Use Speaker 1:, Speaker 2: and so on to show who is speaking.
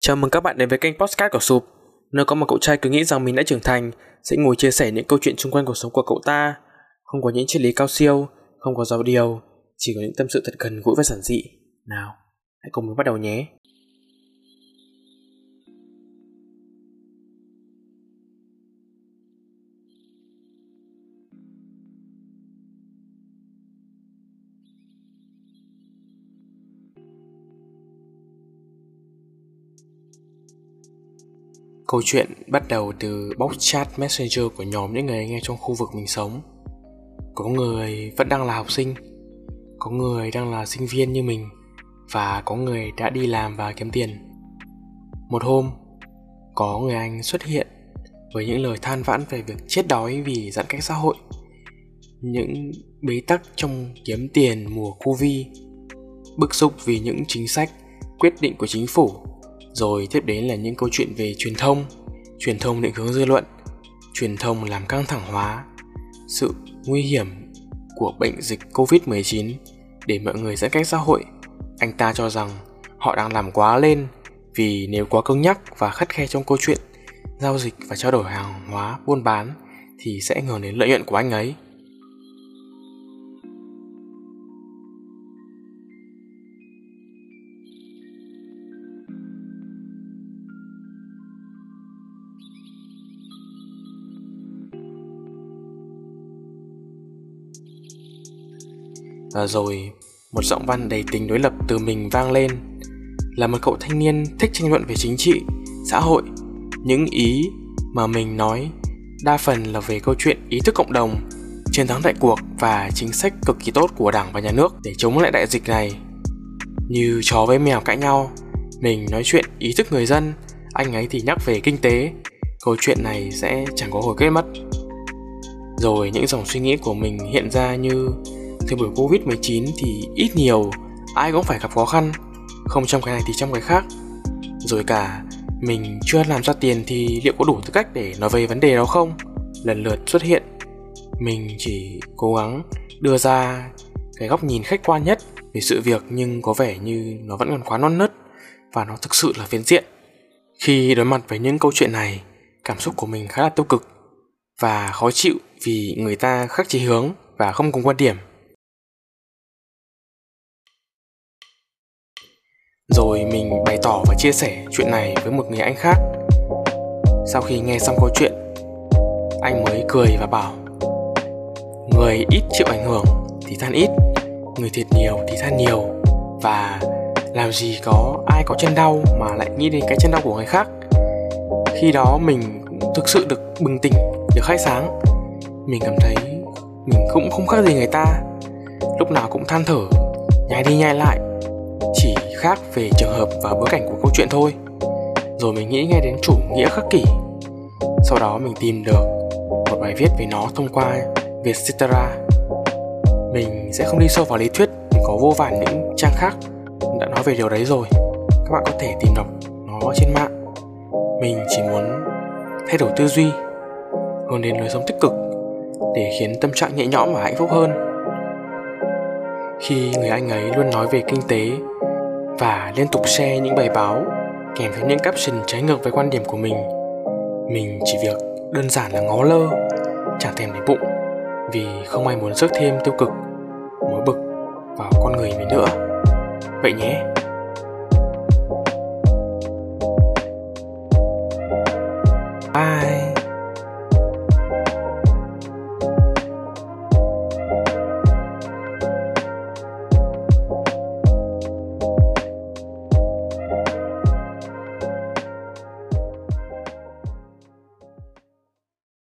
Speaker 1: Chào mừng các bạn đến với kênh Postcard của Sụp, nơi có một cậu trai cứ nghĩ rằng mình đã trưởng thành, sẽ ngồi chia sẻ những câu chuyện xung quanh cuộc sống của cậu ta. Không có những triết lý cao siêu, không có giáo điều, chỉ có những tâm sự thật gần gũi và giản dị. Nào, hãy cùng mình bắt đầu nhé. Câu chuyện bắt đầu từ box chat messenger của nhóm những người anh em trong khu vực mình sống. Có người vẫn đang là học sinh, có người đang là sinh viên như mình và có người đã đi làm và kiếm tiền. Một hôm, có người anh xuất hiện với những lời than vãn về việc chết đói vì giãn cách xã hội, những bế tắc trong kiếm tiền mùa Covid, bức xúc vì những chính sách, quyết định của chính phủ rồi tiếp đến là những câu chuyện về truyền thông. Truyền thông định hướng dư luận. Truyền thông làm căng thẳng hóa. Sự nguy hiểm của bệnh dịch covid-19 để mọi người giãn cách xã hội. Anh ta cho rằng họ đang làm quá lên vì nếu quá cứng nhắc và khắt khe trong câu chuyện giao dịch và trao đổi hàng hóa buôn bán thì sẽ ảnh hưởng đến lợi nhuận của anh ấy. Và rồi một giọng văn đầy tính đối lập từ mình vang lên. Là một cậu thanh niên thích tranh luận về chính trị, xã hội. Những ý mà mình nói đa phần là về câu chuyện ý thức cộng đồng chiến thắng đại cuộc và chính sách cực kỳ tốt của đảng và nhà nước để chống lại đại dịch này. Như chó với mèo cãi nhau mình nói chuyện ý thức người dân anh ấy thì nhắc về kinh tế. Câu chuyện này sẽ chẳng có hồi kết mất rồi những dòng suy nghĩ của mình hiện ra như thời buổi Covid-19 thì ít nhiều ai cũng phải gặp khó khăn, không trong cái này thì trong cái khác. Rồi cả mình chưa làm ra tiền thì liệu có đủ tư cách để nói về vấn đề đó không? Lần lượt xuất hiện. Mình chỉ cố gắng đưa ra cái góc nhìn khách quan nhất về sự việc nhưng có vẻ như nó vẫn còn quá non nớt và nó thực sự là phiến diện. Khi đối mặt với những câu chuyện này, cảm xúc của mình khá là tiêu cực và khó chịu vì người ta khác chí hướng và không cùng quan điểm. Rồi mình bày tỏ và chia sẻ chuyện này với một người anh khác. Sau khi nghe xong câu chuyện Anh mới cười và bảo Người ít chịu ảnh hưởng thì than ít Người thiệt nhiều thì than nhiều. Và làm gì có ai có chân đau mà lại nghĩ đến cái chân đau của người khác? Khi đó mình thực sự được bừng tỉnh, được khai sáng. Mình cảm thấy mình cũng không khác gì người ta. Lúc nào cũng than thở, nhai đi nhai lại chỉ khác về trường hợp và bối cảnh của câu chuyện thôi. Rồi mình nghĩ ngay đến chủ nghĩa khắc kỷ. Sau đó mình tìm được một bài viết về nó thông qua vietcetera. Mình sẽ không đi sâu vào lý thuyết mình có vô vàn những trang khác đã nói về điều đấy rồi. Các bạn có thể tìm đọc nó trên mạng. Mình chỉ muốn thay đổi tư duy hướng đến lối sống tích cực để khiến tâm trạng nhẹ nhõm và hạnh phúc hơn. Khi người anh ấy luôn nói về kinh tế và liên tục share những bài báo kèm theo những caption trái ngược với quan điểm của mình mình chỉ việc đơn giản là ngó lơ chẳng thèm để bụng vì không ai muốn rước thêm tiêu cực, mối bực vào con người mình nữa. Vậy nhé.